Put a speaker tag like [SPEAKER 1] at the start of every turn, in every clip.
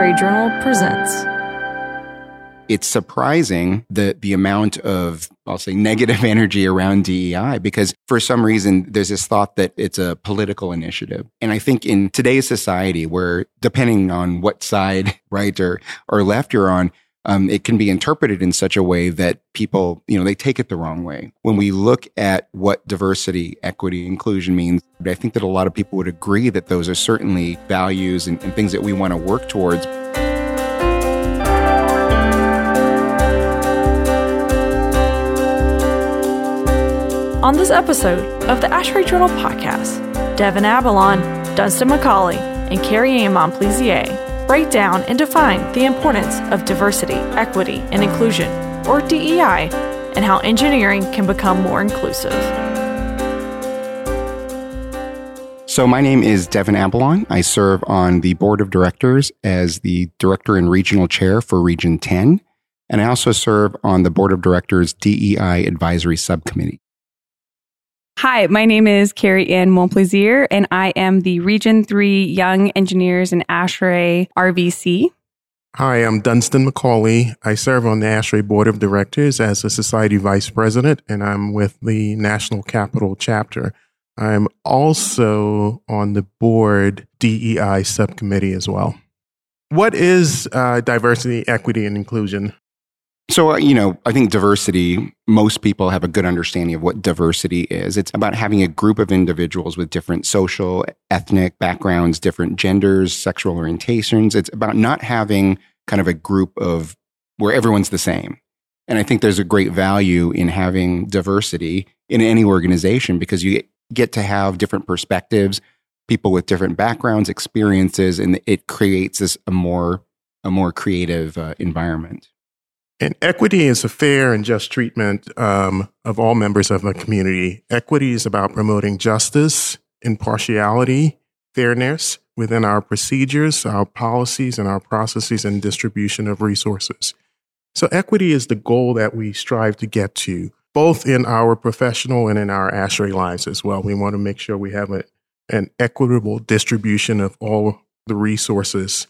[SPEAKER 1] ASHRAE Journal presents.
[SPEAKER 2] It's surprising the the amount of I'll say negative energy around DEI because for some reason there's this thought that it's a political initiative. And I think in today's society where depending on what side, right or or left you're on, um, it can be interpreted in such a way that people, you know, they take it the wrong way. When we look at what diversity, equity, inclusion means, I think that a lot of people would agree that those are certainly values and, and things that we want to work towards.
[SPEAKER 1] On this episode of the ASHRAE Journal podcast, Devin Abelon, Dunstan McCauley, and Carrie Ann Montplaisir break down and define the importance of diversity, equity, and inclusion, or DEI, and how engineering can become more inclusive.
[SPEAKER 2] So, my name is Devin Abelon. I serve on the board of directors as the director and regional chair for Region 10. And I also serve on the board of directors DEI advisory subcommittee.
[SPEAKER 3] Hi, my name is Carrie Ann Montplaisir, and I am the Region 3 Young Engineers in ASHRAE RVC.
[SPEAKER 4] Hi, I'm Dunstan McCauley. I serve on the ASHRAE Board of Directors as a Society Vice President, and I'm with the National Capital Chapter. I'm also on the board DEI subcommittee as well. What is uh, diversity, equity, and inclusion?
[SPEAKER 2] So, uh, you know, I think diversity, most people have a good understanding of what diversity is. It's about having a group of individuals with different social, ethnic backgrounds, different genders, sexual orientations. It's about not having kind of a group of where everyone's the same. And I think there's a great value in having diversity in any organization because you get to have different perspectives, people with different backgrounds, experiences, and it creates this a more a more creative uh, environment.
[SPEAKER 4] And equity is a fair and just treatment um, of all members of a community. Equity is about promoting justice, impartiality, fairness within our procedures, our policies, and our processes and distribution of resources. So, equity is the goal that we strive to get to, both in our professional and in our ASHRAE lives as well. We want to make sure we have a, an equitable distribution of all the resources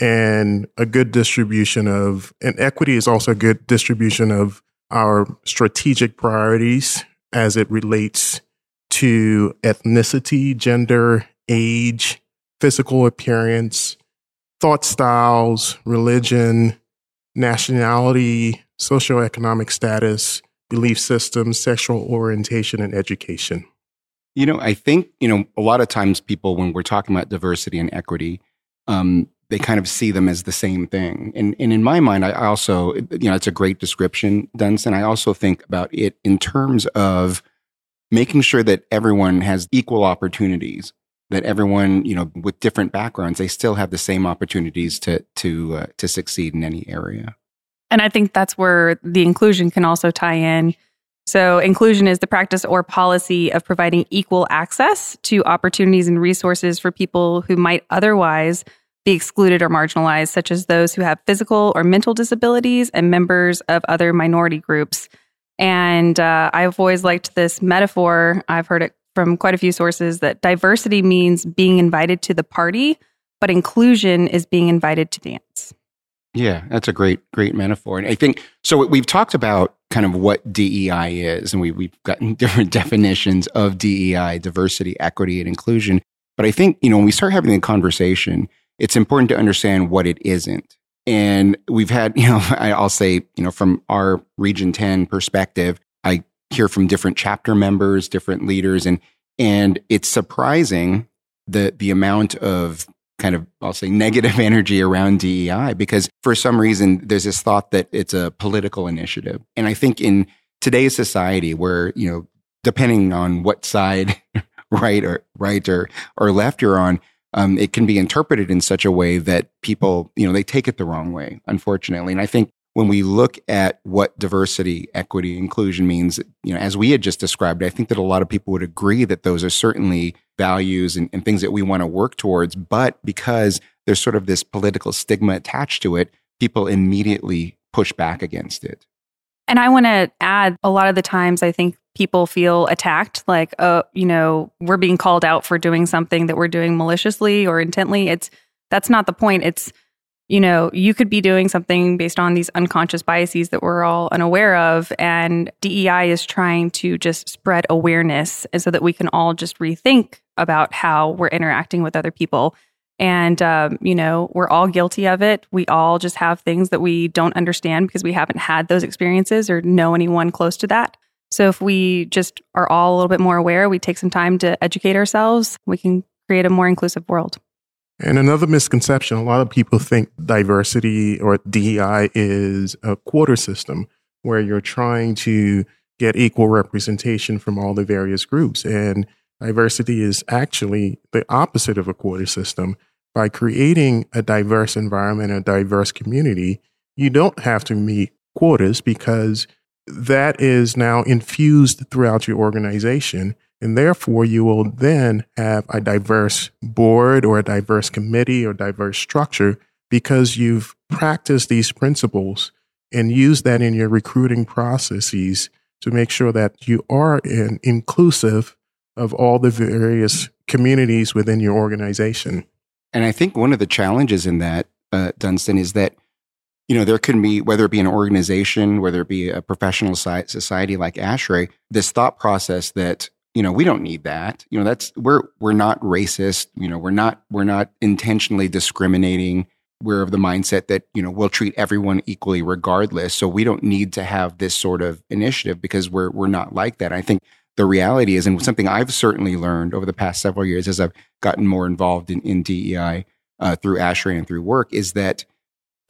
[SPEAKER 4] and a good distribution of, and equity is also a good distribution of our strategic priorities as it relates to ethnicity, gender, age, physical appearance, thought styles, religion, nationality, socioeconomic status, belief systems, sexual orientation, and education.
[SPEAKER 2] You know, I think, you know, a lot of times people, when we're talking about diversity and equity, um, they kind of see them as the same thing. And, and in my mind, I also, you know, it's a great description, Dunstan. I also think about it in terms of making sure that everyone has equal opportunities, that everyone, you know, with different backgrounds, they still have the same opportunities to, to, uh, to succeed in any area.
[SPEAKER 3] And I think that's where the inclusion can also tie in. So, inclusion is the practice or policy of providing equal access to opportunities and resources for people who might otherwise be excluded or marginalized, such as those who have physical or mental disabilities and members of other minority groups. And uh, I've always liked this metaphor. I've heard it from quite a few sources that diversity means being invited to the party, but inclusion is being invited to dance.
[SPEAKER 2] Yeah, that's a great, great metaphor. And I think so. We've talked about kind of what DEI is, and we, we've gotten different definitions of DEI, diversity, equity, and inclusion. But I think, you know, when we start having the conversation, it's important to understand what it isn't. And we've had, you know, I'll say, you know, from our Region 10 perspective, I hear from different chapter members, different leaders, and and it's surprising the the amount of kind of I'll say negative energy around DEI because for some reason there's this thought that it's a political initiative. And I think in today's society where, you know, depending on what side right or right or or left you're on, um, it can be interpreted in such a way that people, you know, they take it the wrong way, unfortunately. And I think when we look at what diversity, equity, inclusion means, you know, as we had just described, I think that a lot of people would agree that those are certainly values and, and things that we want to work towards. But because there's sort of this political stigma attached to it, people immediately push back against it.
[SPEAKER 3] And I want to add a lot of the times I think people feel attacked, like, uh, you know, we're being called out for doing something that we're doing maliciously or intently. It's that's not the point. It's you know, you could be doing something based on these unconscious biases that we're all unaware of. And DEI is trying to just spread awareness so that we can all just rethink about how we're interacting with other people. And, um, you know, we're all guilty of it. We all just have things that we don't understand because we haven't had those experiences or know anyone close to that. So if we just are all a little bit more aware, we take some time to educate ourselves, we can create a more inclusive world.
[SPEAKER 4] And another misconception a lot of people think diversity or DEI is a quota system where you're trying to get equal representation from all the various groups. And diversity is actually the opposite of a quota system by creating a diverse environment, a diverse community, you don't have to meet quotas because that is now infused throughout your organization. And therefore, you will then have a diverse board or a diverse committee or diverse structure because you've practiced these principles and used that in your recruiting processes to make sure that you are in, inclusive of all the various communities within your organization.
[SPEAKER 2] And I think one of the challenges in that, uh, Dunstan, is that you know there can be whether it be an organization, whether it be a professional society like ASHRAE, this thought process that you know we don't need that. You know that's we're we're not racist. You know we're not we're not intentionally discriminating. We're of the mindset that you know we'll treat everyone equally regardless. So we don't need to have this sort of initiative because we're we're not like that. I think the reality is, and something I've certainly learned over the past several years as I've gotten more involved in, in DEI uh, through ASHRAE and through work, is that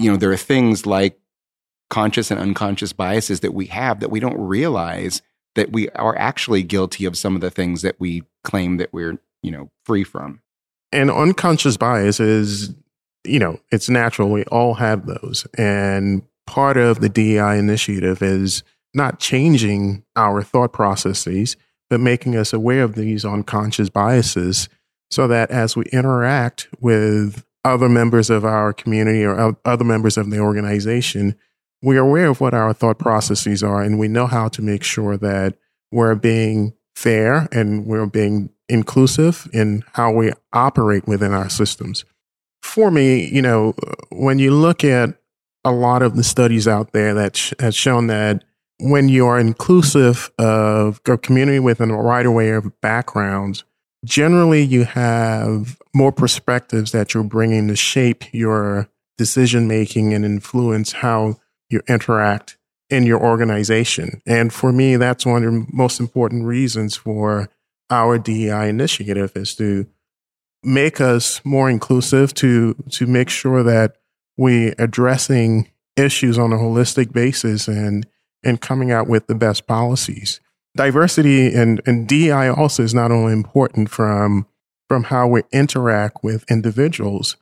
[SPEAKER 2] you know there are things like conscious and unconscious biases that we have that we don't realize that we are actually guilty of some of the things that we claim that we're you know free from.
[SPEAKER 4] And unconscious bias is, you know, it's natural. We all have those, and part of the DEI initiative is not changing our thought processes, but making us aware of these unconscious biases so that as we interact with other members of our community or other members of the organization, we are aware of what our thought processes are and we know how to make sure that we're being fair and we're being inclusive in how we operate within our systems. For me, you know, when you look at a lot of the studies out there that sh- has shown that when you are inclusive of a community with a wide array of backgrounds, generally you have more perspectives that you're bringing to shape your decision making and influence how you interact in your organization. And for me, that's one of the most important reasons for our DEI initiative is to make us more inclusive, to to make sure that we addressing issues on a holistic basis and and coming out with the best policies. Diversity and, and DEI also is not only important from, from how we interact with individuals,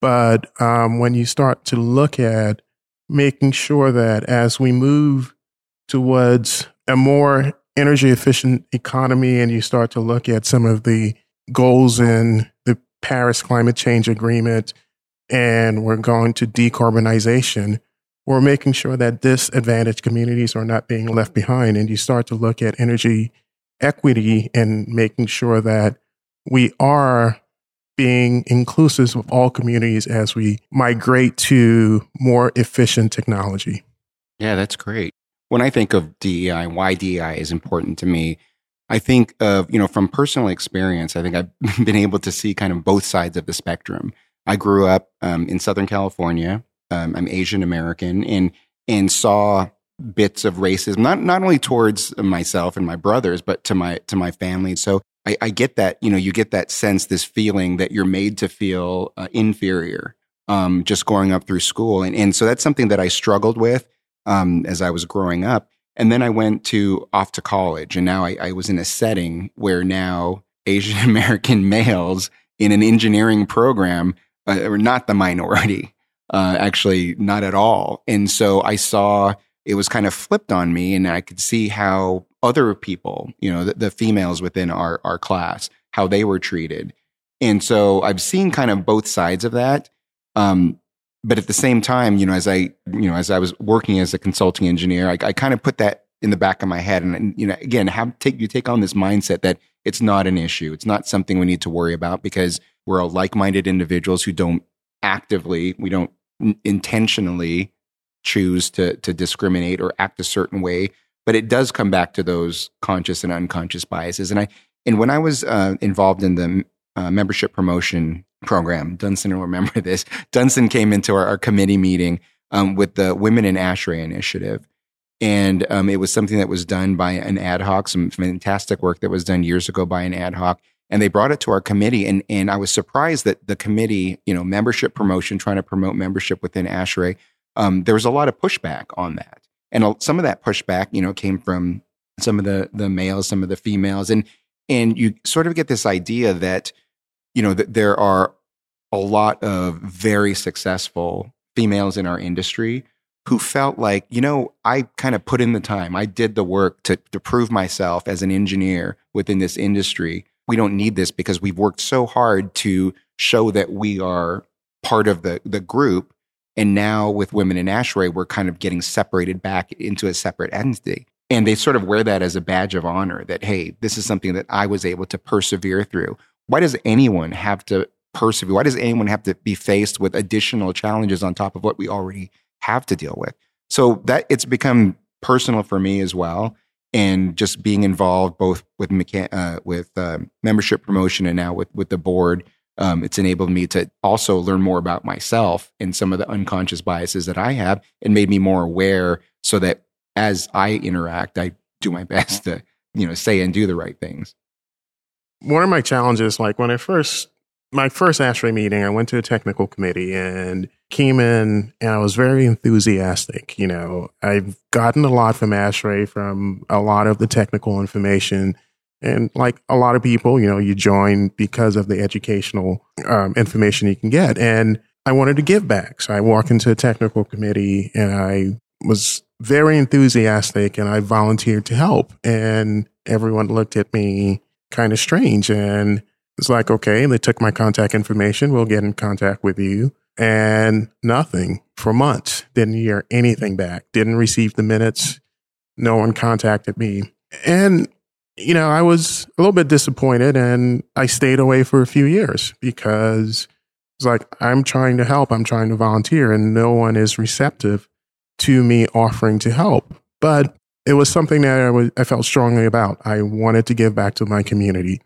[SPEAKER 4] but um, when you start to look at making sure that as we move towards a more energy efficient economy and you start to look at some of the goals in the Paris Climate Change Agreement and we're going to decarbonization, we're making sure that disadvantaged communities are not being left behind. And you start to look at energy equity and making sure that we are being inclusive of all communities as we migrate to more efficient technology.
[SPEAKER 2] Yeah, that's great. When I think of DEI why DEI is important to me, I think of, you know, from personal experience, I think I've been able to see kind of both sides of the spectrum. I grew up um, in Southern California um, I'm Asian American and and saw bits of racism not not only towards myself and my brothers but to my to my family. So I, I get that you know you get that sense, this feeling that you're made to feel uh, inferior um, just growing up through school, and and so that's something that I struggled with um, as I was growing up. And then I went to off to college, and now I, I was in a setting where now Asian American males in an engineering program uh, not the minority uh, actually not at all. And so I saw it was kind of flipped on me, and I could see how other people, you know, the, the females within our our class, how they were treated. And so I've seen kind of both sides of that. Um, but at the same time, you know, as I, you know, as I was working as a consulting engineer, I, I kind of put that in the back of my head. And, you know, again, have take, you take on this mindset that it's not an issue. It's not something we need to worry about because we're all like-minded individuals who don't actively, we don't intentionally choose to to discriminate or act a certain way, but it does come back to those conscious and unconscious biases. And I and when I was uh, involved in the uh, membership promotion program, Dunstan will remember this. Dunstan came into our, our committee meeting um, with the Women in ASHRAE initiative. And um, it was something that was done by an ad hoc, some fantastic work that was done years ago by an ad hoc. And they brought it to our committee. And, and I was surprised that the committee, you know, membership promotion, trying to promote membership within ASHRAE, um, there was a lot of pushback on that. And some of that pushback, you know, came from some of the, the males, some of the females. And, and you sort of get this idea that, you know, that there are a lot of very successful females in our industry who felt like, you know, I kind of put in the time. I did the work to, to prove myself as an engineer within this industry. We don't need this because we've worked so hard to show that we are part of the, the group. And now with Women in ASHRAE, we're kind of getting separated back into a separate entity. And they sort of wear that as a badge of honor that, hey, this is something that I was able to persevere through. Why does anyone have to persevere? Why does anyone have to be faced with additional challenges on top of what we already have to deal with? So that it's become personal for me as well. And just being involved both with mecha- uh, with uh, membership promotion and now with with the board, um, it's enabled me to also learn more about myself and some of the unconscious biases that I have, and made me more aware so that as I interact, I do my best to you know say and do the right things.
[SPEAKER 4] One of my challenges, like when I first my first ASHRAE meeting, I went to a technical committee and came in and I was very enthusiastic. You know, I've gotten a lot from ASHRAE from a lot of the technical information. And like a lot of people, you know, you join because of the educational um, information you can get. And I wanted to give back. So I walked into a technical committee and I was very enthusiastic and I volunteered to help. And everyone looked at me kind of strange. And it's like, okay, they took my contact information. We'll get in contact with you. And nothing for months. Didn't hear anything back. Didn't receive the minutes. No one contacted me. And, you know, I was a little bit disappointed and I stayed away for a few years because it's like, I'm trying to help. I'm trying to volunteer and no one is receptive to me offering to help. But it was something that I, was, I felt strongly about. I wanted to give back to my community.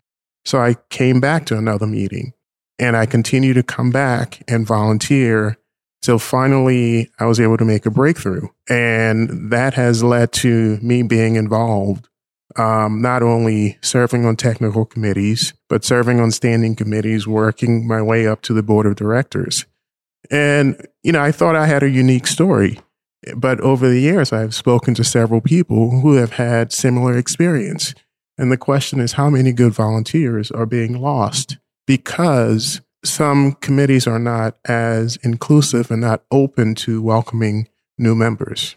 [SPEAKER 4] So I came back to another meeting and I continued to come back and volunteer till finally I was able to make a breakthrough. And that has led to me being involved, um, not only serving on technical committees, but serving on standing committees, working my way up to the board of directors. And, you know, I thought I had a unique story. But over the years, I've spoken to several people who have had similar experience. And the question is how many good volunteers are being lost because some committees are not as inclusive and not open to welcoming new members.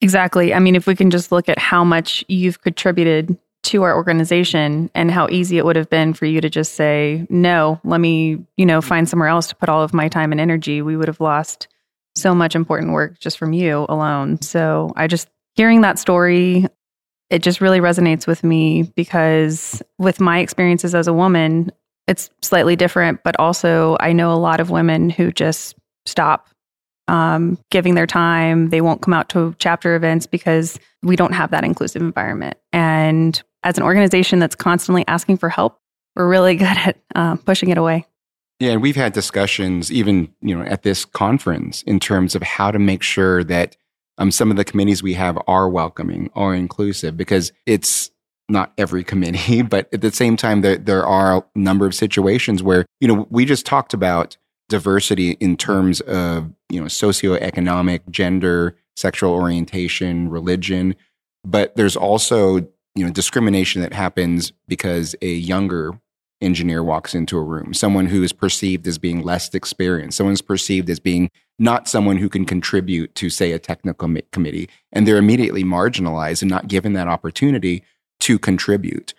[SPEAKER 3] Exactly. I mean, if we can just look at how much you've contributed to our organization and how easy it would have been for you to just say, no, let me, you know, find somewhere else to put all of my time and energy, we would have lost so much important work just from you alone. So I just, hearing that story, it just really resonates with me because with my experiences as a woman, it's slightly different, but also I know a lot of women who just stop um, giving their time. They won't come out to chapter events because we don't have that inclusive environment. And as an organization that's constantly asking for help, we're really good at uh, pushing it away.
[SPEAKER 2] Yeah, and we've had discussions even you know at this conference in terms of how to make sure that um, some of the committees we have are welcoming or inclusive because it's not every committee, but at the same time, there, there are a number of situations where, you know, we just talked about diversity in terms of, you know, socioeconomic, gender, sexual orientation, religion, but there's also, you know, discrimination that happens because a younger engineer walks into a room, someone who is perceived as being less experienced, someone's perceived as being not someone who can contribute to, say, a technical committee, and they're immediately marginalized and not given that opportunity to contribute.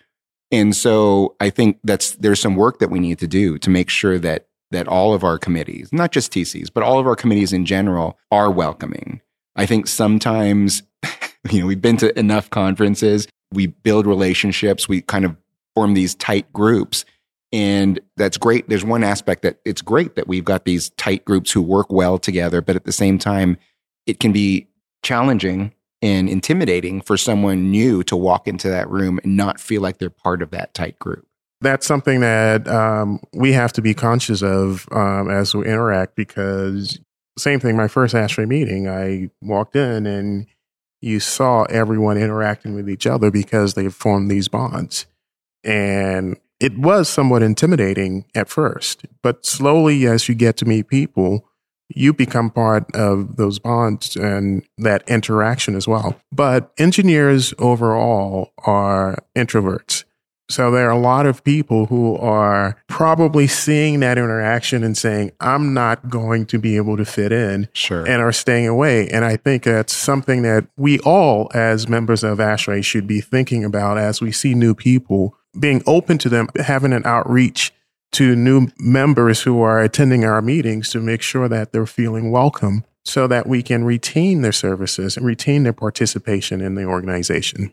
[SPEAKER 2] And so I think that's there's some work that we need to do to make sure that that all of our committees, not just TCs, but all of our committees in general are welcoming. I think sometimes, you know, we've been to enough conferences, we build relationships, we kind of form these tight groups And that's great. There's one aspect that it's great that we've got these tight groups who work well together, but at the same time, it can be challenging and intimidating for someone new to walk into that room and not feel like they're part of that tight group.
[SPEAKER 4] That's something that um, we have to be conscious of um, as we interact because, same thing, my first ASHRAE meeting, I walked in and you saw everyone interacting with each other because they've formed these bonds. And it was somewhat intimidating at first, but slowly as you get to meet people, you become part of those bonds and that interaction as well. But engineers overall are introverts. So there are a lot of people who are probably seeing that interaction and saying, I'm not going to be able to fit in
[SPEAKER 2] sure.
[SPEAKER 4] and are staying away. And I think that's something that we all as members of ASHRAE should be thinking about as we see new people being open to them, having an outreach to new members who are attending our meetings to make sure that they're feeling welcome so that we can retain their services and retain their participation in the organization.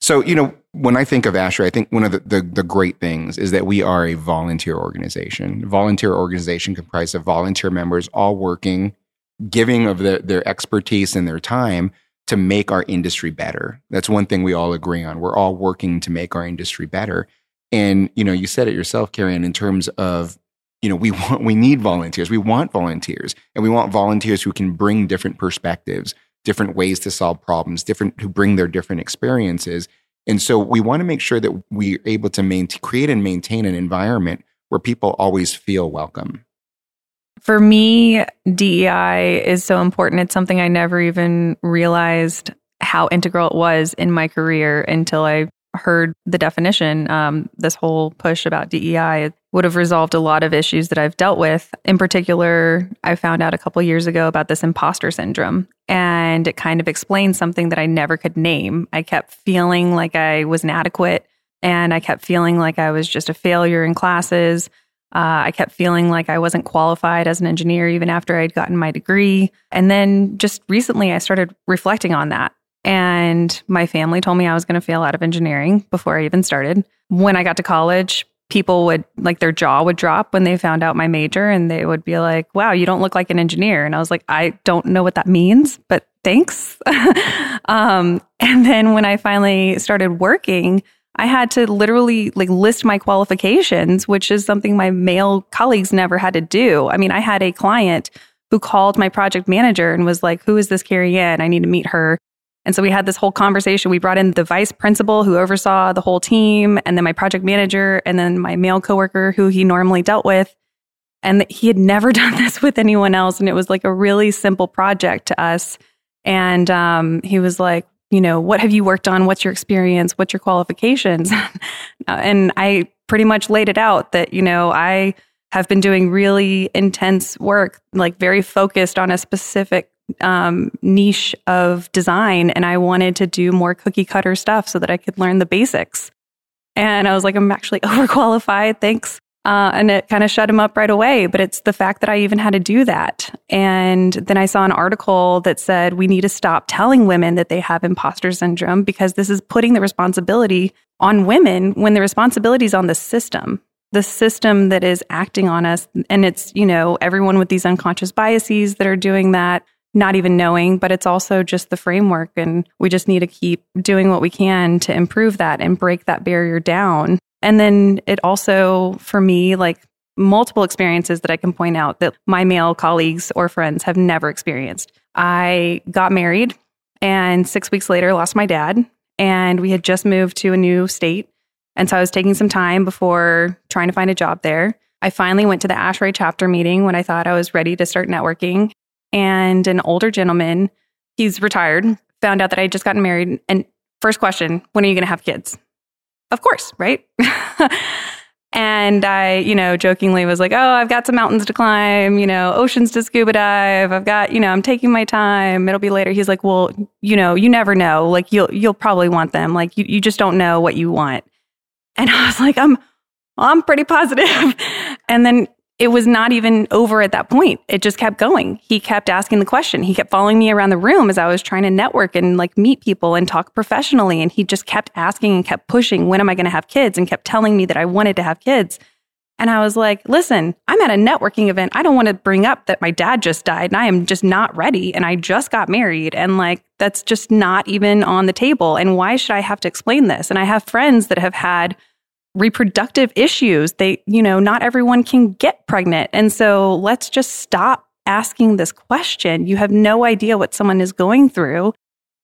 [SPEAKER 2] So, you know, when I think of ASHRAE, I think one of the, the, the, great things is that we are a volunteer organization. Volunteer organization comprised of volunteer members all working, giving of the, their expertise and their time to make our industry better. That's one thing we all agree on. We're all working to make our industry better. And, you know, you said it yourself, Karen, in terms of, you know, we want, we need volunteers. We want volunteers and we want volunteers who can bring different perspectives, different ways to solve problems, different, who bring their different experiences. And so we want to make sure that we're able to maintain, create and maintain an environment where people always feel welcome.
[SPEAKER 3] For me, DEI is so important. It's something I never even realized how integral it was in my career until I heard the definition. Um, this whole push about DEI would have resolved a lot of issues that I've dealt with. In particular, I found out a couple years ago about this imposter syndrome, and it kind of explained something that I never could name. I kept feeling like I was inadequate, and I kept feeling like I was just a failure in classes. Uh, I kept feeling like I wasn't qualified as an engineer even after I'd gotten my degree. And then just recently, I started reflecting on that. And my family told me I was going to fail out of engineering before I even started. When I got to college, people would like their jaw would drop when they found out my major and they would be like, wow, you don't look like an engineer. And I was like, I don't know what that means, but thanks. um, and then when I finally started working, I had to literally like list my qualifications, which is something my male colleagues never had to do. I mean, I had a client who called my project manager and was like, Who is this Carrie Ann? I need to meet her. And so we had this whole conversation. We brought in the vice principal who oversaw the whole team, and then my project manager, and then my male coworker who he normally dealt with. And he had never done this with anyone else. And it was like a really simple project to us. And um, he was like, you know, what have you worked on? What's your experience? What's your qualifications? and I pretty much laid it out that, you know, I have been doing really intense work, like very focused on a specific um, niche of design. And I wanted to do more cookie cutter stuff so that I could learn the basics. And I was like, I'm actually overqualified. Thanks. Uh, and it kind of shut him up right away. But it's the fact that I even had to do that. And then I saw an article that said we need to stop telling women that they have imposter syndrome because this is putting the responsibility on women when the responsibility is on the system. The system that is acting on us. And it's, you know, everyone with these unconscious biases that are doing that, not even knowing, but it's also just the framework. And we just need to keep doing what we can to improve that and break that barrier down and then it also, for me, like multiple experiences that I can point out that my male colleagues or friends have never experienced. I got married and six weeks later lost my dad, and we had just moved to a new state. And so I was taking some time before trying to find a job there. I finally went to the ASHRAE chapter meeting when I thought I was ready to start networking. And an older gentleman, he's retired, found out that I had just gotten married. And first question, when are you going to have kids? of course, right? and I, you know, jokingly was like, oh, I've got some mountains to climb, you know, oceans to scuba dive. I've got, you know, I'm taking my time. It'll be later. He's like, well, you know, you never know. Like you'll, you'll probably want them. Like you, you just don't know what you want. And I was like, I'm, I'm pretty positive. and then it was not even over at that point. It just kept going. He kept asking the question. He kept following me around the room as I was trying to network and like meet people and talk professionally. And he just kept asking and kept pushing, when am I going to have kids? And kept telling me that I wanted to have kids. And I was like, listen, I'm at a networking event. I don't want to bring up that my dad just died and I am just not ready and I just got married. And like, that's just not even on the table. And why should I have to explain this? And I have friends that have had reproductive issues. They, you know, not everyone can get pregnant. And so let's just stop asking this question. You have no idea what someone is going through.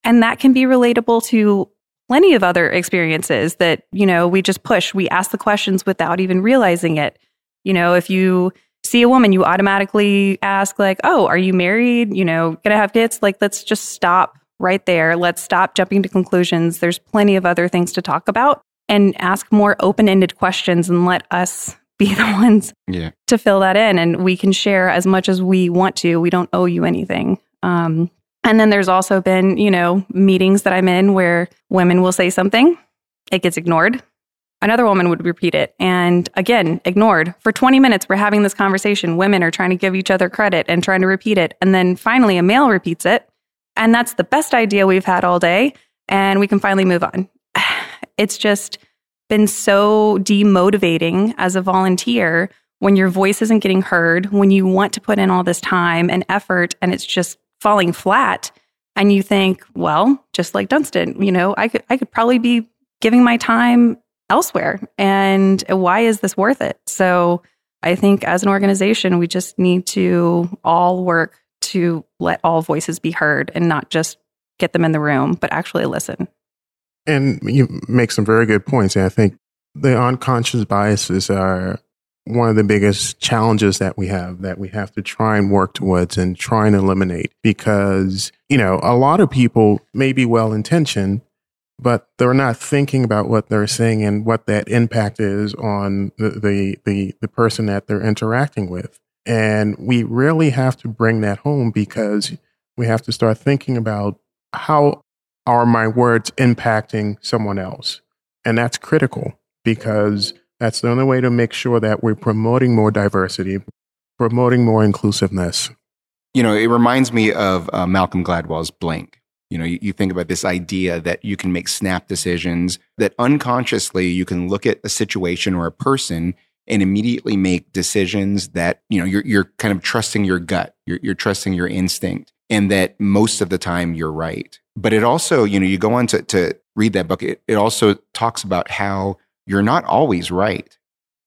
[SPEAKER 3] And that can be relatable to plenty of other experiences that, you know, we just push. We ask the questions without even realizing it. You know, if you see a woman, you automatically ask, like, oh, are you married? You know, gonna have kids? Like, let's just stop right there. Let's stop jumping to conclusions. There's plenty of other things to talk about and ask more open ended questions and let us be the ones
[SPEAKER 2] yeah.
[SPEAKER 3] to fill that in. And we can share as much as we want to. We don't owe you anything. Um, and then there's also been, you know, meetings that I'm in where women will say something, it gets ignored. Another woman would repeat it. And again, ignored. For 20 minutes, we're having this conversation. Women are trying to give each other credit and trying to repeat it. And then finally, a male repeats it. And that's the best idea we've had all day. And we can finally move on. It's just been so demotivating as a volunteer when your voice isn't getting heard, when you want to put in all this time and effort and it's just falling flat and you think, well, just like Dunstan, you know, I could I could probably be giving my time elsewhere and why is this worth it? So, I think as an organization, we just need to all work to let all voices be heard and not just get them in the room, but actually listen.
[SPEAKER 4] And you make some very good points. And I think the unconscious biases are one of the biggest challenges that we have that we have to try and work towards and try and eliminate because, you know, a lot of people may be well intentioned, but they're not thinking about what they're saying and what that impact is on the, the, the, the person that they're interacting with. And we really have to bring that home because we have to start thinking about how are my words impacting someone else? And that's critical because that's the only way to make sure that we're promoting more diversity, promoting more inclusiveness.
[SPEAKER 2] You know, it reminds me of uh, Malcolm Gladwell's Blink. You know, you, you, think about this idea that you can make snap decisions, that unconsciously you can look at a situation or a person and immediately make decisions that, you know, you're, you're kind of trusting your gut, you're, you're trusting your instinct, and that most of the time you're right. But it also, you know, you go on to, to read that book, it, it also talks about how you're not always right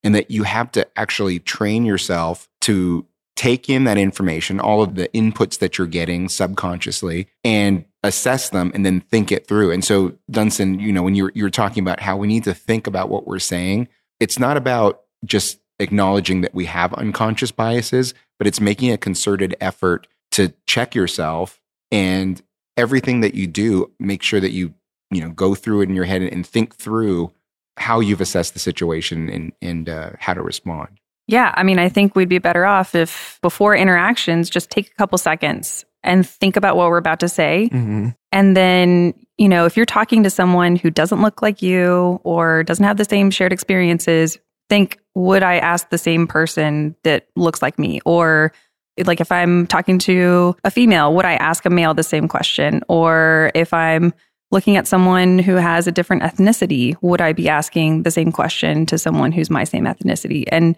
[SPEAKER 2] and that you have to actually train yourself to take in that information, all of the inputs that you're getting subconsciously and assess them and then think it through. And so Dunstan, you know, when you're you're talking about how we need to think about what we're saying, it's not about just acknowledging that we have unconscious biases, but it's making a concerted effort to check yourself and everything that you do, make sure that you, you know, go through it in your head and think through how you've assessed the situation and, and uh, how to respond.
[SPEAKER 3] Yeah. I mean, I think we'd be better off if before interactions, just take a couple seconds and think about what we're about to say. Mm-hmm. And then, you know, if you're talking to someone who doesn't look like you or doesn't have the same shared experiences, think, would I ask the same person that looks like me? Or like if I'm talking to a female, would I ask a male the same question? Or if I'm looking at someone who has a different ethnicity, would I be asking the same question to someone who's my same ethnicity? And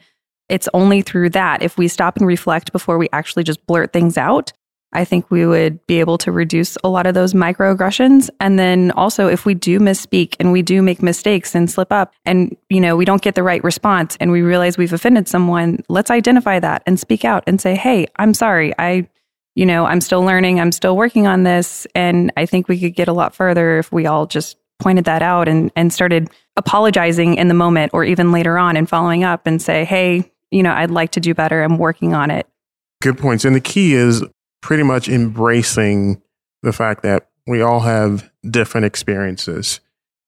[SPEAKER 3] it's only through that, if we stop and reflect before we actually just blurt things out, I think we would be able to reduce a lot of those microaggressions. And then also, if we do misspeak and we do make mistakes and slip up and, you know, we don't get the right response and we realize we've offended someone, let's identify that and speak out and say, Hey, I'm sorry. I you know, I'm still learning, I'm still working on this. And I think we could get a lot further if we all just pointed that out and, and started apologizing in the moment or even later on and following up and say, hey, you know, I'd like to do better. I'm working on it.
[SPEAKER 4] Good points. And the key is pretty much embracing the fact that we all have different experiences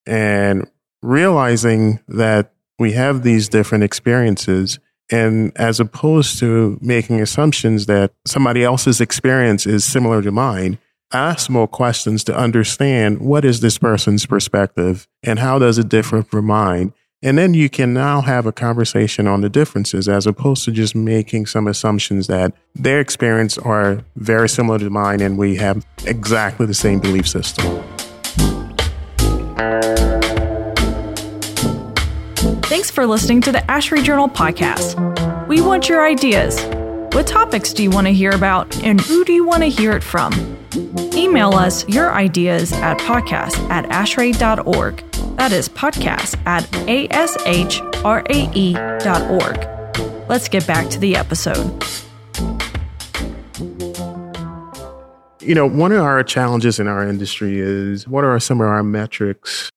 [SPEAKER 4] and realizing that we have these different experiences and as opposed to making assumptions that somebody else's experience is similar to mine, ask more questions to understand what is this person's perspective and how does it differ from mine? And then you can now have a conversation on the differences as opposed to just making some assumptions that their experience are very similar to mine and we have exactly the same belief system.
[SPEAKER 1] Thanks for listening to the ASHRAE Journal podcast. We want your ideas. What topics do you want to hear about, and who do you want to hear it from? Email us your ideas at podcast at ashrae.org. That is podcast at ashrae.org. Let's get back to the episode.
[SPEAKER 4] You know, one of our challenges in our industry is what are some of our metrics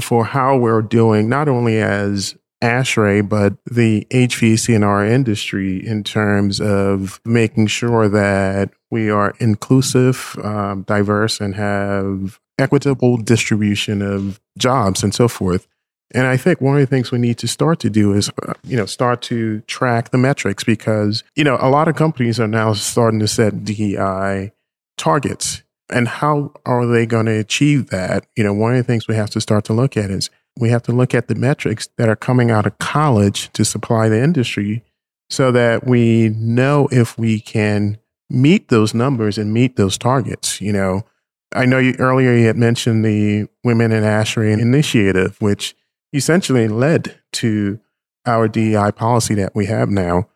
[SPEAKER 4] for how we're doing, not only as ASHRAE, but the HVAC in our industry in terms of making sure that we are inclusive, um, diverse, and have equitable distribution of jobs and so forth. And I think one of the things we need to start to do is, uh, you know, start to track the metrics because, you know, a lot of companies are now starting to set DEI targets. And how are they going to achieve that? You know, one of the things we have to start to look at is we have to look at the metrics that are coming out of college to supply the industry so that we know if we can meet those numbers and meet those targets. You know, I know you earlier you had mentioned the Women in ASHRAE initiative, which essentially led to our DEI policy that we have now.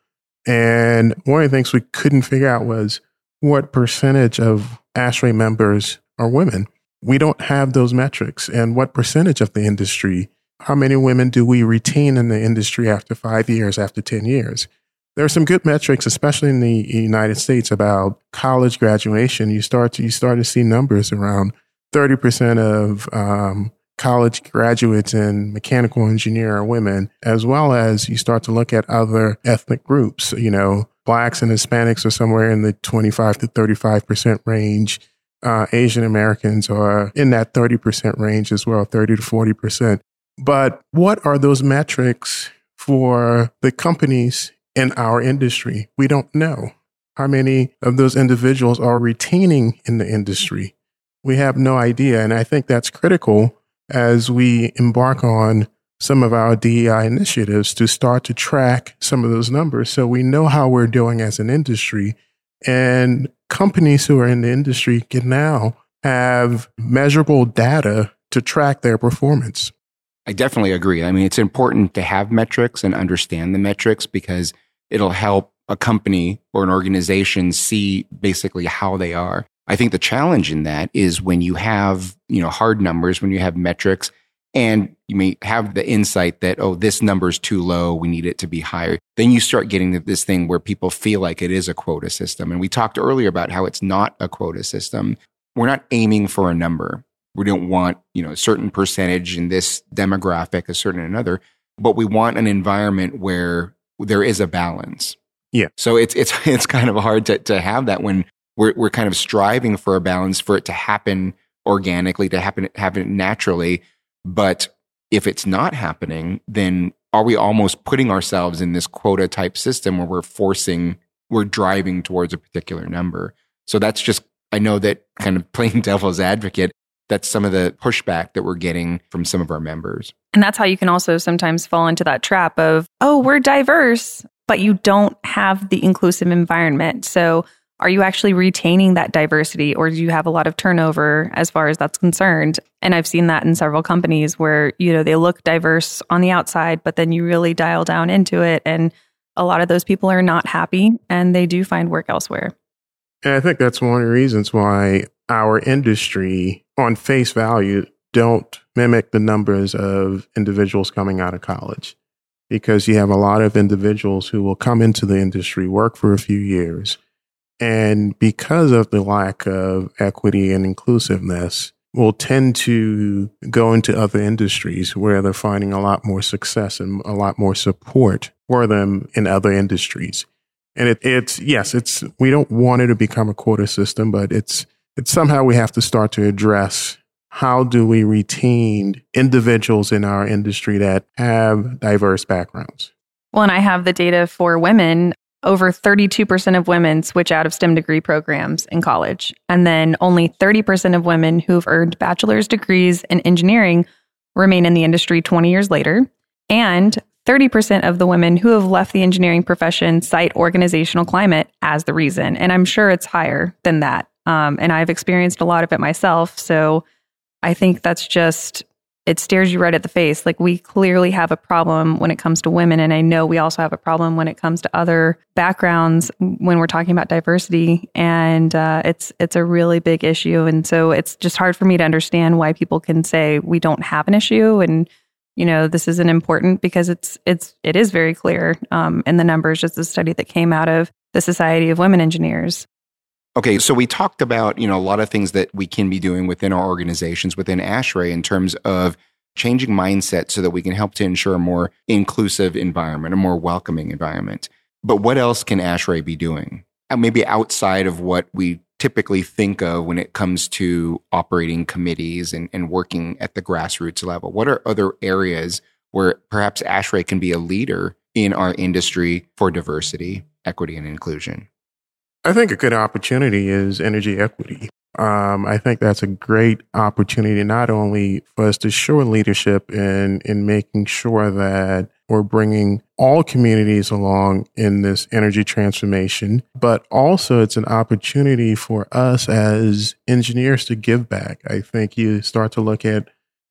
[SPEAKER 4] And one of the things we couldn't figure out was what percentage of ASHRAE members are women we don't have those metrics. And what percentage of the industry, how many women do we retain in the industry after five years, after 10 years? There are some good metrics, especially in the United States, about college graduation. You start to, you start to see numbers around 30% of um, college graduates in mechanical engineer are women, as well as you start to look at other ethnic groups. You know, blacks and Hispanics are somewhere in the 25 to 35% range uh, Asian Americans are in that 30% range as well, 30 to 40%. But what are those metrics for the companies in our industry? We don't know. How many of those individuals are retaining in the industry? We have no idea. And I think that's critical as we embark on some of our DEI initiatives to start to track some of those numbers so we know how we're doing as an industry and companies who are in the industry can now have measurable data to track their performance.
[SPEAKER 2] I definitely agree. I mean, it's important to have metrics and understand the metrics because it'll help a company or an organization see basically how they are. I think the challenge in that is when you have, you know, hard numbers, when you have metrics and you may have the insight that, oh, this number is too low. We need it to be higher. Then you start getting to this thing where people feel like it is a quota system. And we talked earlier about how it's not a quota system. We're not aiming for a number. We don't want, you know, a certain percentage in this demographic, a certain another, but we want an environment where there is a balance.
[SPEAKER 4] Yeah.
[SPEAKER 2] So it's, it's, it's kind of hard to, to have that when we're, we're kind of striving for a balance for it to happen organically, to happen, happen naturally but if it's not happening, then are we almost putting ourselves in this quota type system where we're forcing, we're driving towards a particular number? So that's just, I know that kind of playing devil's advocate, that's some of the pushback that we're getting from some of our members.
[SPEAKER 3] And that's how you can also sometimes fall into that trap of, oh, we're diverse, but you don't have the inclusive environment. So are you actually retaining that diversity or do you have a lot of turnover as far as that's concerned and i've seen that in several companies where you know they look diverse on the outside but then you really dial down into it and a lot of those people are not happy and they do find work elsewhere
[SPEAKER 4] and i think that's one of the reasons why our industry on face value don't mimic the numbers of individuals coming out of college because you have a lot of individuals who will come into the industry work for a few years and because of the lack of equity and inclusiveness, will tend to go into other industries where they're finding a lot more success and a lot more support for them in other industries. And it, it's, yes, it's, we don't want it to become a quota system, but it's, it's somehow we have to start to address how do we retain individuals in our industry that have diverse backgrounds?
[SPEAKER 3] Well, and I have the data for women over 32% of women switch out of STEM degree programs in college. And then only 30% of women who've earned bachelor's degrees in engineering remain in the industry 20 years later. And 30% of the women who have left the engineering profession cite organizational climate as the reason. And I'm sure it's higher than that. Um, and I've experienced a lot of it myself. So I think that's just it stares you right at the face. Like we clearly have a problem when it comes to women. And I know we also have a problem when it comes to other backgrounds when we're talking about diversity. And uh, it's, it's a really big issue. And so it's just hard for me to understand why people can say we don't have an issue. And, you know, this isn't important because it's, it's, it is very clear um, in the numbers, just a study that came out of the Society of Women Engineers.
[SPEAKER 2] Okay, so we talked about, you know, a lot of things that we can be doing within our organizations, within ASHRAE in terms of changing mindset so that we can help to ensure a more inclusive environment, a more welcoming environment. But what else can ASHRAE be doing? Uh, maybe outside of what we typically think of when it comes to operating committees and, and working at the grassroots level? What are other areas where perhaps ASHRAE can be a leader in our industry for diversity, equity, and inclusion?
[SPEAKER 4] I think a good opportunity is energy equity. Um, I think that's a great opportunity not only for us to show leadership in in making sure that we're bringing all communities along in this energy transformation, but also it's an opportunity for us as engineers to give back. I think you start to look at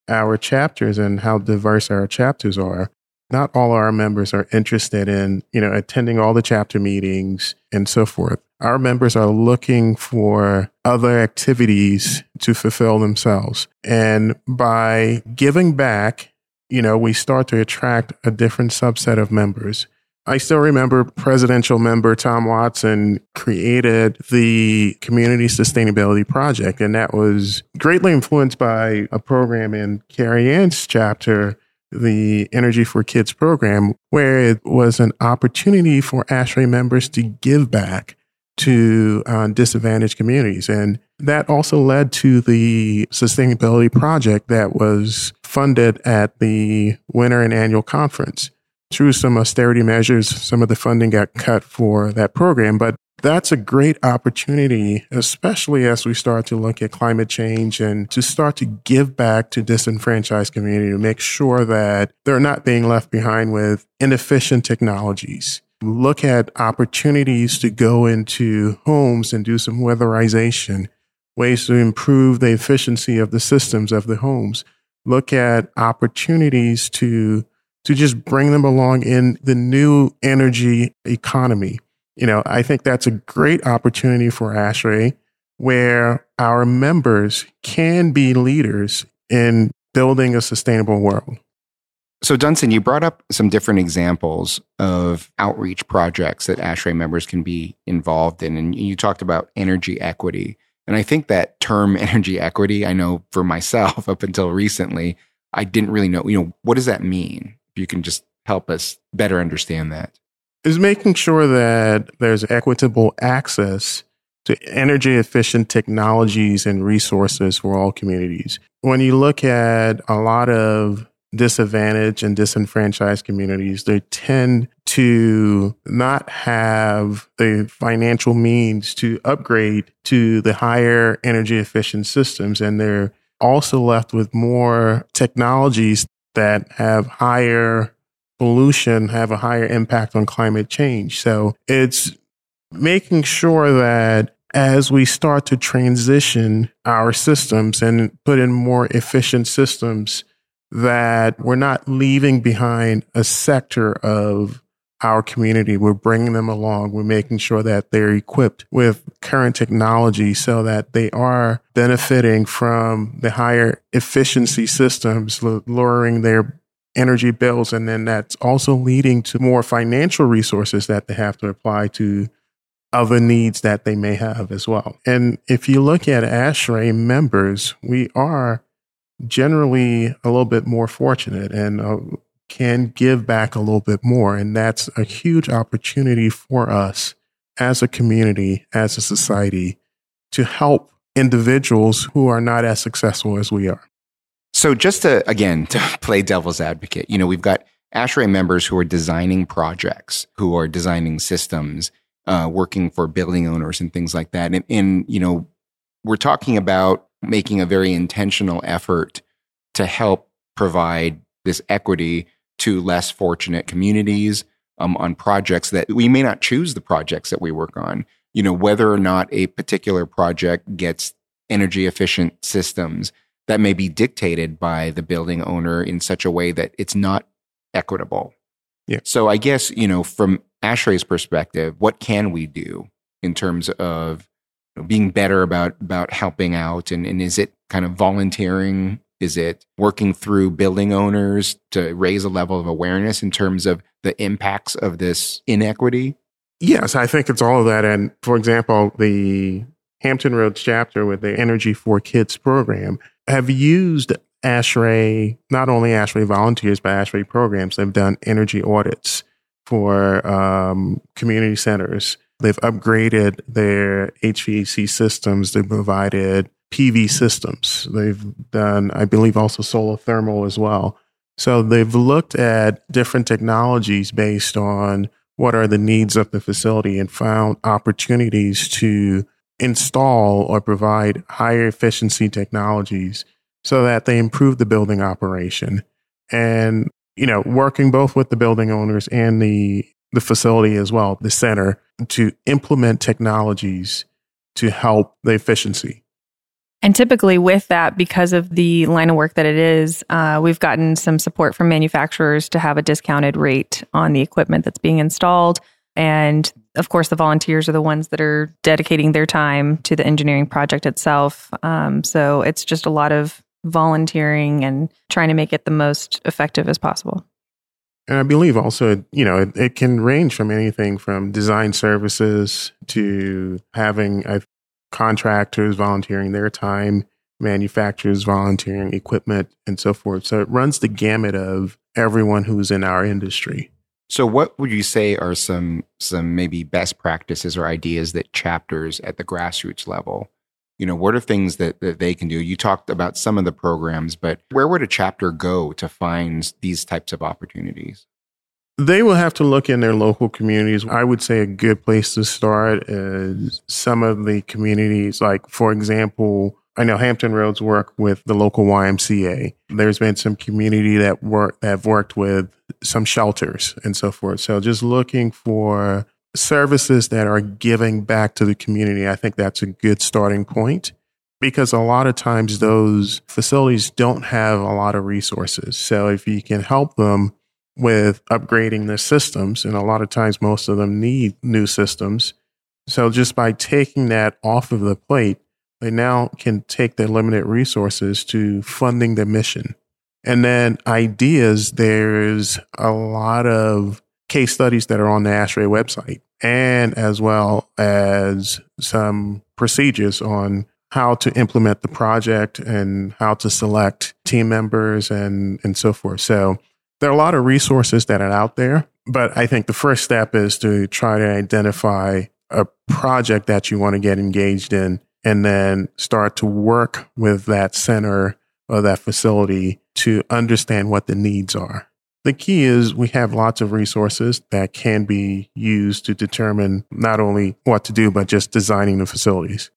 [SPEAKER 4] our chapters and how diverse our chapters are not all our members are interested in, you know, attending all the chapter meetings and so forth. Our members are looking for other activities to fulfill themselves. And by giving back, you know, we start to attract a different subset of members. I still remember presidential member Tom Watson created the Community Sustainability Project, and that was greatly influenced by a program in Carrie Ann's chapter the Energy for Kids program, where it was an opportunity for ASHRAE members to give back to uh, disadvantaged communities. And that also led to the sustainability project that was funded at the winter and annual conference. Through some austerity measures, some of the funding got cut for that program, but that's a great opportunity, especially as we start to look at climate change and to start to give back to disenfranchised community to make sure that they're not being left behind with inefficient technologies. Look at opportunities to go into homes and do some weatherization, ways to improve the efficiency of the systems of the homes. Look at opportunities to to just bring them along in the new energy economy you know, I think that's a great opportunity for ASHRAE where our members can be leaders in building a sustainable world.
[SPEAKER 2] So, Dunstan, you brought up some different examples of outreach projects that ASHRAE members can be involved in. And you talked about energy equity. And I think that term energy equity, I know for myself up until recently, I didn't really know, you know, what does that mean? If you can just help us better understand that
[SPEAKER 4] is making sure that there's equitable access to energy efficient technologies and resources for all communities. When you look at a lot of disadvantaged and disenfranchised communities, they tend to not have the financial means to upgrade to the higher energy efficient systems. And they're also left with more technologies that have higher pollution have a higher impact on climate change. So it's making sure that as we start to transition our systems and put in more efficient systems, that we're not leaving behind a sector of our community. We're bringing them along. We're making sure that they're equipped with current technology so that they are benefiting from the higher efficiency systems, lowering their energy bills. And then that's also leading to more financial resources that they have to apply to other needs that they may have as well. And if you look at ASHRAE members, we are generally a little bit more fortunate and uh, can give back a little bit more. And that's a huge opportunity for us as a community, as a society, to help individuals who are not as successful as we are.
[SPEAKER 2] So just to again to play devil's advocate, you know, we've got ASHRAE members who are designing projects, who are designing systems, uh, working for building owners and things like that. And, and you know, we're talking about making a very intentional effort to help provide this equity to less fortunate communities um, on projects that we may not choose the projects that we work on. You know, whether or not a particular project gets energy efficient systems that may be dictated by the building owner in such a way that it's not equitable.
[SPEAKER 4] Yeah.
[SPEAKER 2] So I guess, you know, from ASHRAE's perspective, what can we do in terms of you know, being better about about helping out and, and is it kind of volunteering? Is it working through building owners to raise a level of awareness in terms of the impacts of this inequity?
[SPEAKER 4] Yes, I think it's all of that. And for example, the Hampton Roads chapter with the Energy for Kids program have used ASHRAE, not only ASHRAE volunteers, but ASHRAE programs. They've done energy audits for um, community centers. They've upgraded their HVAC systems. They've provided PV systems. They've done, I believe, also solar thermal as well. So they've looked at different technologies based on what are the needs of the facility and found opportunities to install or provide higher efficiency technologies so that they improve the building operation. And, you know, working both with the building owners and the, the facility as well, the center, to implement technologies to help the efficiency.
[SPEAKER 3] And typically, with that, because of the line of work that it is, uh, we've gotten some support from manufacturers to have a discounted rate on the equipment that's being installed. And of course, the volunteers are the ones that are dedicating their time to the engineering project itself. Um, so it's just a lot of volunteering and trying to make it the most effective as possible.
[SPEAKER 4] And I believe also, you know, it, it can range from anything from design services to having contractors volunteering their time, manufacturers volunteering equipment, and so forth. So it runs the gamut of everyone who's in our industry.
[SPEAKER 2] So what would you say are some some maybe best practices or ideas that chapters at the grassroots level you know what are things that, that they can do you talked about some of the programs but where would a chapter go to find these types of opportunities
[SPEAKER 4] they will have to look in their local communities. I would say a good place to start is some of the communities, like, for example, I know Hampton Roads work with the local YMCA. There's been some community that work that have worked with some shelters and so forth. So just looking for services that are giving back to the community, I think that's a good starting point because a lot of times those facilities don't have a lot of resources. So if you can help them with upgrading their systems, and a lot of times most of them need new systems. So just by taking that off of the plate, they now can take their limited resources to funding the mission. And then ideas, there's a lot of case studies that are on the ASHRAE website and as well as some procedures on how to implement the project and how to select team members and, and so forth. So there are a lot of resources that are out there, but I think the first step is to try to identify a project that you want to get engaged in and then start to work with that center or that facility to understand what the needs are. The key is we have lots of resources that can be used to determine not only what to do, but just designing the facilities.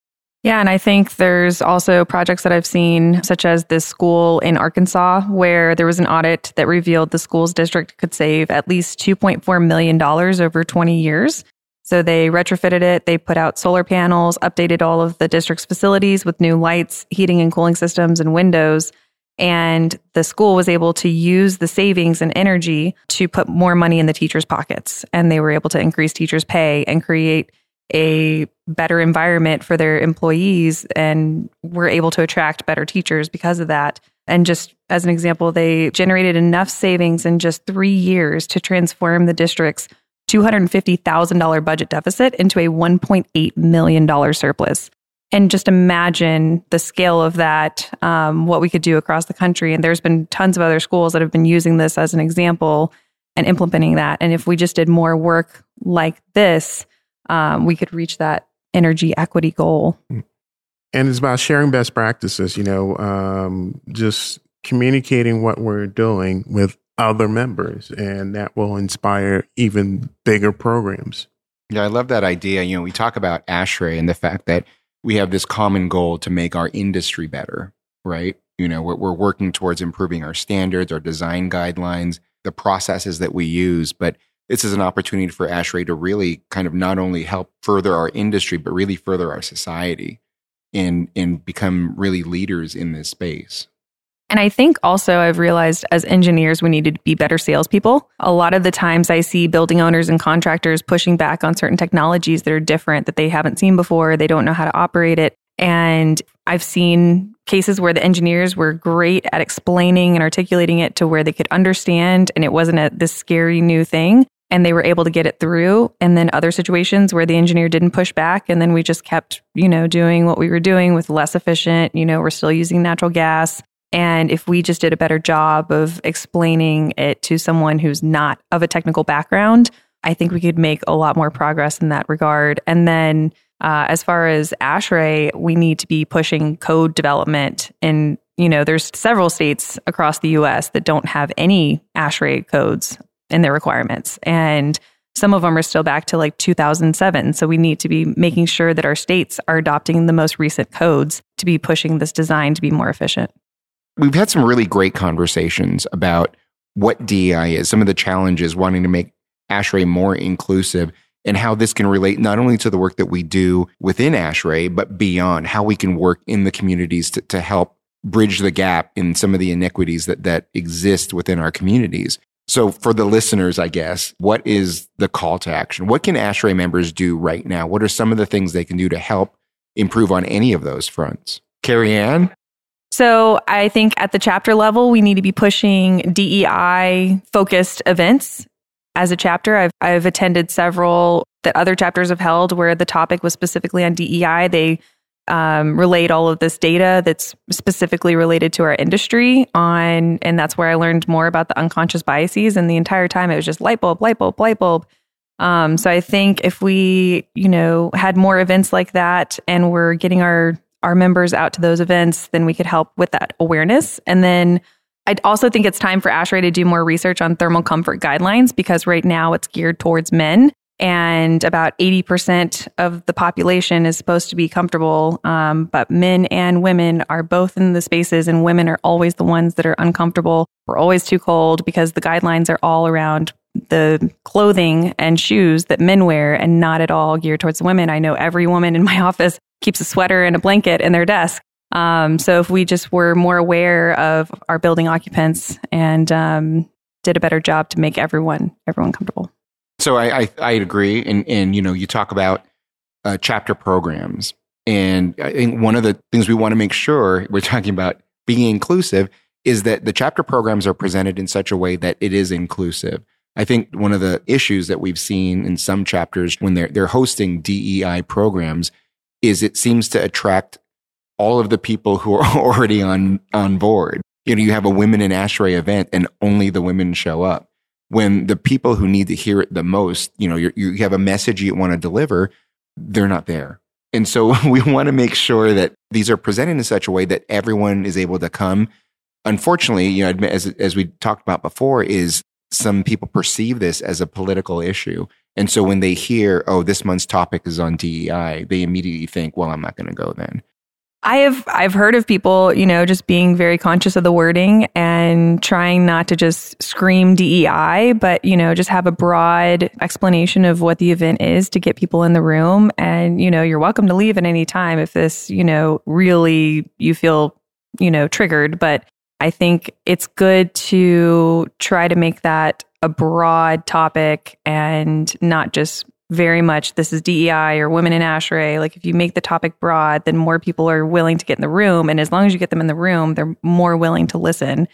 [SPEAKER 3] Yeah, and I think there's also projects that I've seen, such as this school in Arkansas, where there was an audit that revealed the school's district could save at least $2.4 million over 20 years. So they retrofitted it, they put out solar panels, updated all of the district's facilities with new lights, heating and cooling systems, and windows. And the school was able to use the savings and energy to put more money in the teachers' pockets. And they were able to increase teachers' pay and create a better environment for their employees and were able to attract better teachers because of that. And just as an example, they generated enough savings in just three years to transform the district's $250,000 budget deficit into a $1.8 million surplus and just imagine the scale of that, um, what we could do across the country. And there's been tons of other schools that have been using this as an example and implementing that. And if we just did more work like this, um, we could reach that energy equity goal.
[SPEAKER 4] And it's about sharing best practices, you know, um, just communicating what we're doing with other members, and that will inspire even bigger programs.
[SPEAKER 2] Yeah, I love that idea. You know, we talk about ASHRAE and the fact that we have this common goal to make our industry better, right? You know, we're, we're working towards improving our standards, our design guidelines, the processes that we use. But this is an opportunity for ASHRAE to really kind of not only help further our industry, but really further our society. and and become really leaders in this space.
[SPEAKER 3] And I think also I've realized as engineers, we need to be better salespeople. A lot of the times I see building owners and contractors pushing back on certain technologies that are different that they haven't seen before. They don't know how to operate it. And I've seen cases where the engineers were great at explaining and articulating it to where they could understand and it wasn't a, this scary new thing and they were able to get it through and then other situations where the engineer didn't push back and then we just kept you know doing what we were doing with less efficient you know we're still using natural gas and if we just did a better job of explaining it to someone who's not of a technical background, I think we could make a lot more progress in that regard. And then uh, as far as ASHRAE, we need to be pushing code development. And, you know, there's several states across the US that don't have any ASHRAE codes in their requirements. And some of them are still back to like 2007. So we need to be making sure that our states are adopting the most recent codes to be pushing this design to be more efficient.
[SPEAKER 2] We've had some really great conversations about what DEI is, some of the challenges wanting to make ASHRAE more inclusive, and how this can relate not only to the work that we do within ASHRAE, but beyond, how we can work in the communities to, to help bridge the gap in some of the inequities that, that exist within our communities. So, for the listeners, I guess, what is the call to action? What can ASHRAE members do right now? What are some of the things they can do to help improve on any of those fronts? Carrie Ann?
[SPEAKER 3] So I think at the chapter level, we need to be pushing DEI focused events. As a chapter, I've, I've attended several that other chapters have held where the topic was specifically on DEI. They um, relate all of this data that's specifically related to our industry on, and that's where I learned more about the unconscious biases. And the entire time it was just light bulb, light bulb, light bulb. Um, so I think if we, you know, had more events like that and we're getting our our members out to those events, then we could help with that awareness. And then I also think it's time for ASHRAE to do more research on thermal comfort guidelines because right now it's geared towards men. And about 80% of the population is supposed to be comfortable. Um, but men and women are both in the spaces, and women are always the ones that are uncomfortable. We're always too cold because the guidelines are all around the clothing and shoes that men wear and not at all geared towards women. I know every woman in my office keeps a sweater and a blanket in their desk. Um, so if we just were more aware of our building occupants and um, did a better job to make everyone everyone comfortable.
[SPEAKER 2] So I I, I agree, and and you know you talk about uh, chapter programs, and I think one of the things we want to make sure we're talking about being inclusive is that the chapter programs are presented in such a way that it is inclusive. I think one of the issues that we've seen in some chapters when they're they're hosting DEI programs is it seems to attract all of the people who are already on on board. You know, you have a women in ASHRAE event and only the women show up. When the people who need to hear it the most, you know, you have a message you want to deliver, they're not there. And so we want to make sure that these are presented in such a way that everyone is able to come. Unfortunately, you know, as, as we talked about before, is some people perceive this as a political issue. And so when they hear, oh, this month's topic is on DEI, they immediately think, well, I'm not going to go then.
[SPEAKER 3] I have I've heard of people, you know, just being very conscious of the wording and trying not to just scream DEI, but you know, just have a broad explanation of what the event is to get people in the room and you know, you're welcome to leave at any time if this, you know, really you feel, you know, triggered, but I think it's good to try to make that a broad topic and not just very much this is DEI or women in ASHRAE. Like if you make the topic broad, then more people are willing to get in the room. And as long as you get them in the room, they're more willing to listen.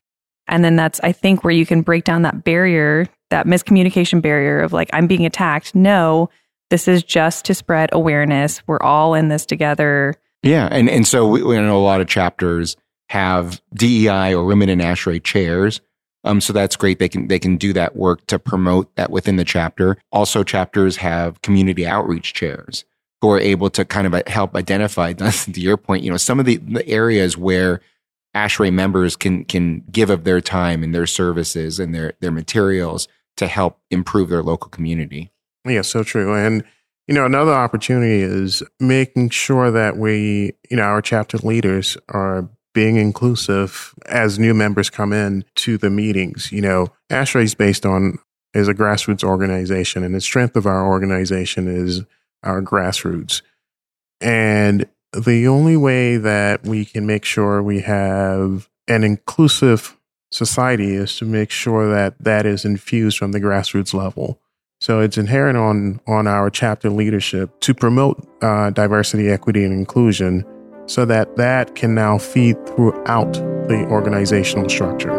[SPEAKER 3] And then that's, I think, where you can break down that barrier, that miscommunication barrier of like, I'm being attacked. No, this is just to spread awareness. We're all in this together.
[SPEAKER 2] Yeah. And, and so we, we know a lot of chapters have DEI or women in ASHRAE chairs um, so that's great. They can they can do that work to promote that within the chapter. Also, chapters have community outreach chairs who are able to kind of uh, help identify. to your point, you know, some of the, the areas where ASHRAE members can can give of their time and their services and their their materials to help improve their local community.
[SPEAKER 4] Yeah, so true. And you know, another opportunity is making sure that we, you know, our chapter leaders are being inclusive as new members come in to the meetings. You know, ASHRAE is based on is a grassroots organization, and the strength of our organization is our grassroots. And the only way that we can make sure we have an inclusive society is to make sure that that is infused from the grassroots level. So it's inherent on on our chapter leadership to promote uh, diversity, equity, and inclusion, so that that can now feed throughout the organizational structure.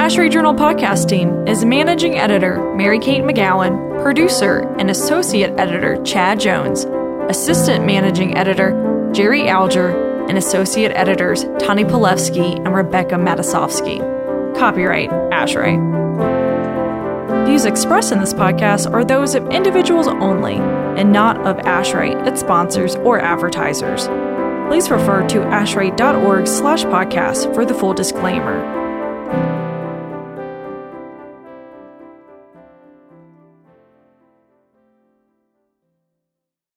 [SPEAKER 1] ASHRAE Journal podcast team is managing editor Mary Kate McGowan, producer and associate editor Chad Jones, assistant managing editor Jerry Alger, and associate editors Tani Palefski and Rebecca Matyasovski. Copyright ASHRAE. Views expressed in this podcast are those of individuals only and not of ASHRAE, its sponsors, or advertisers. Please refer to ashrae.org slash podcast for the full disclaimer.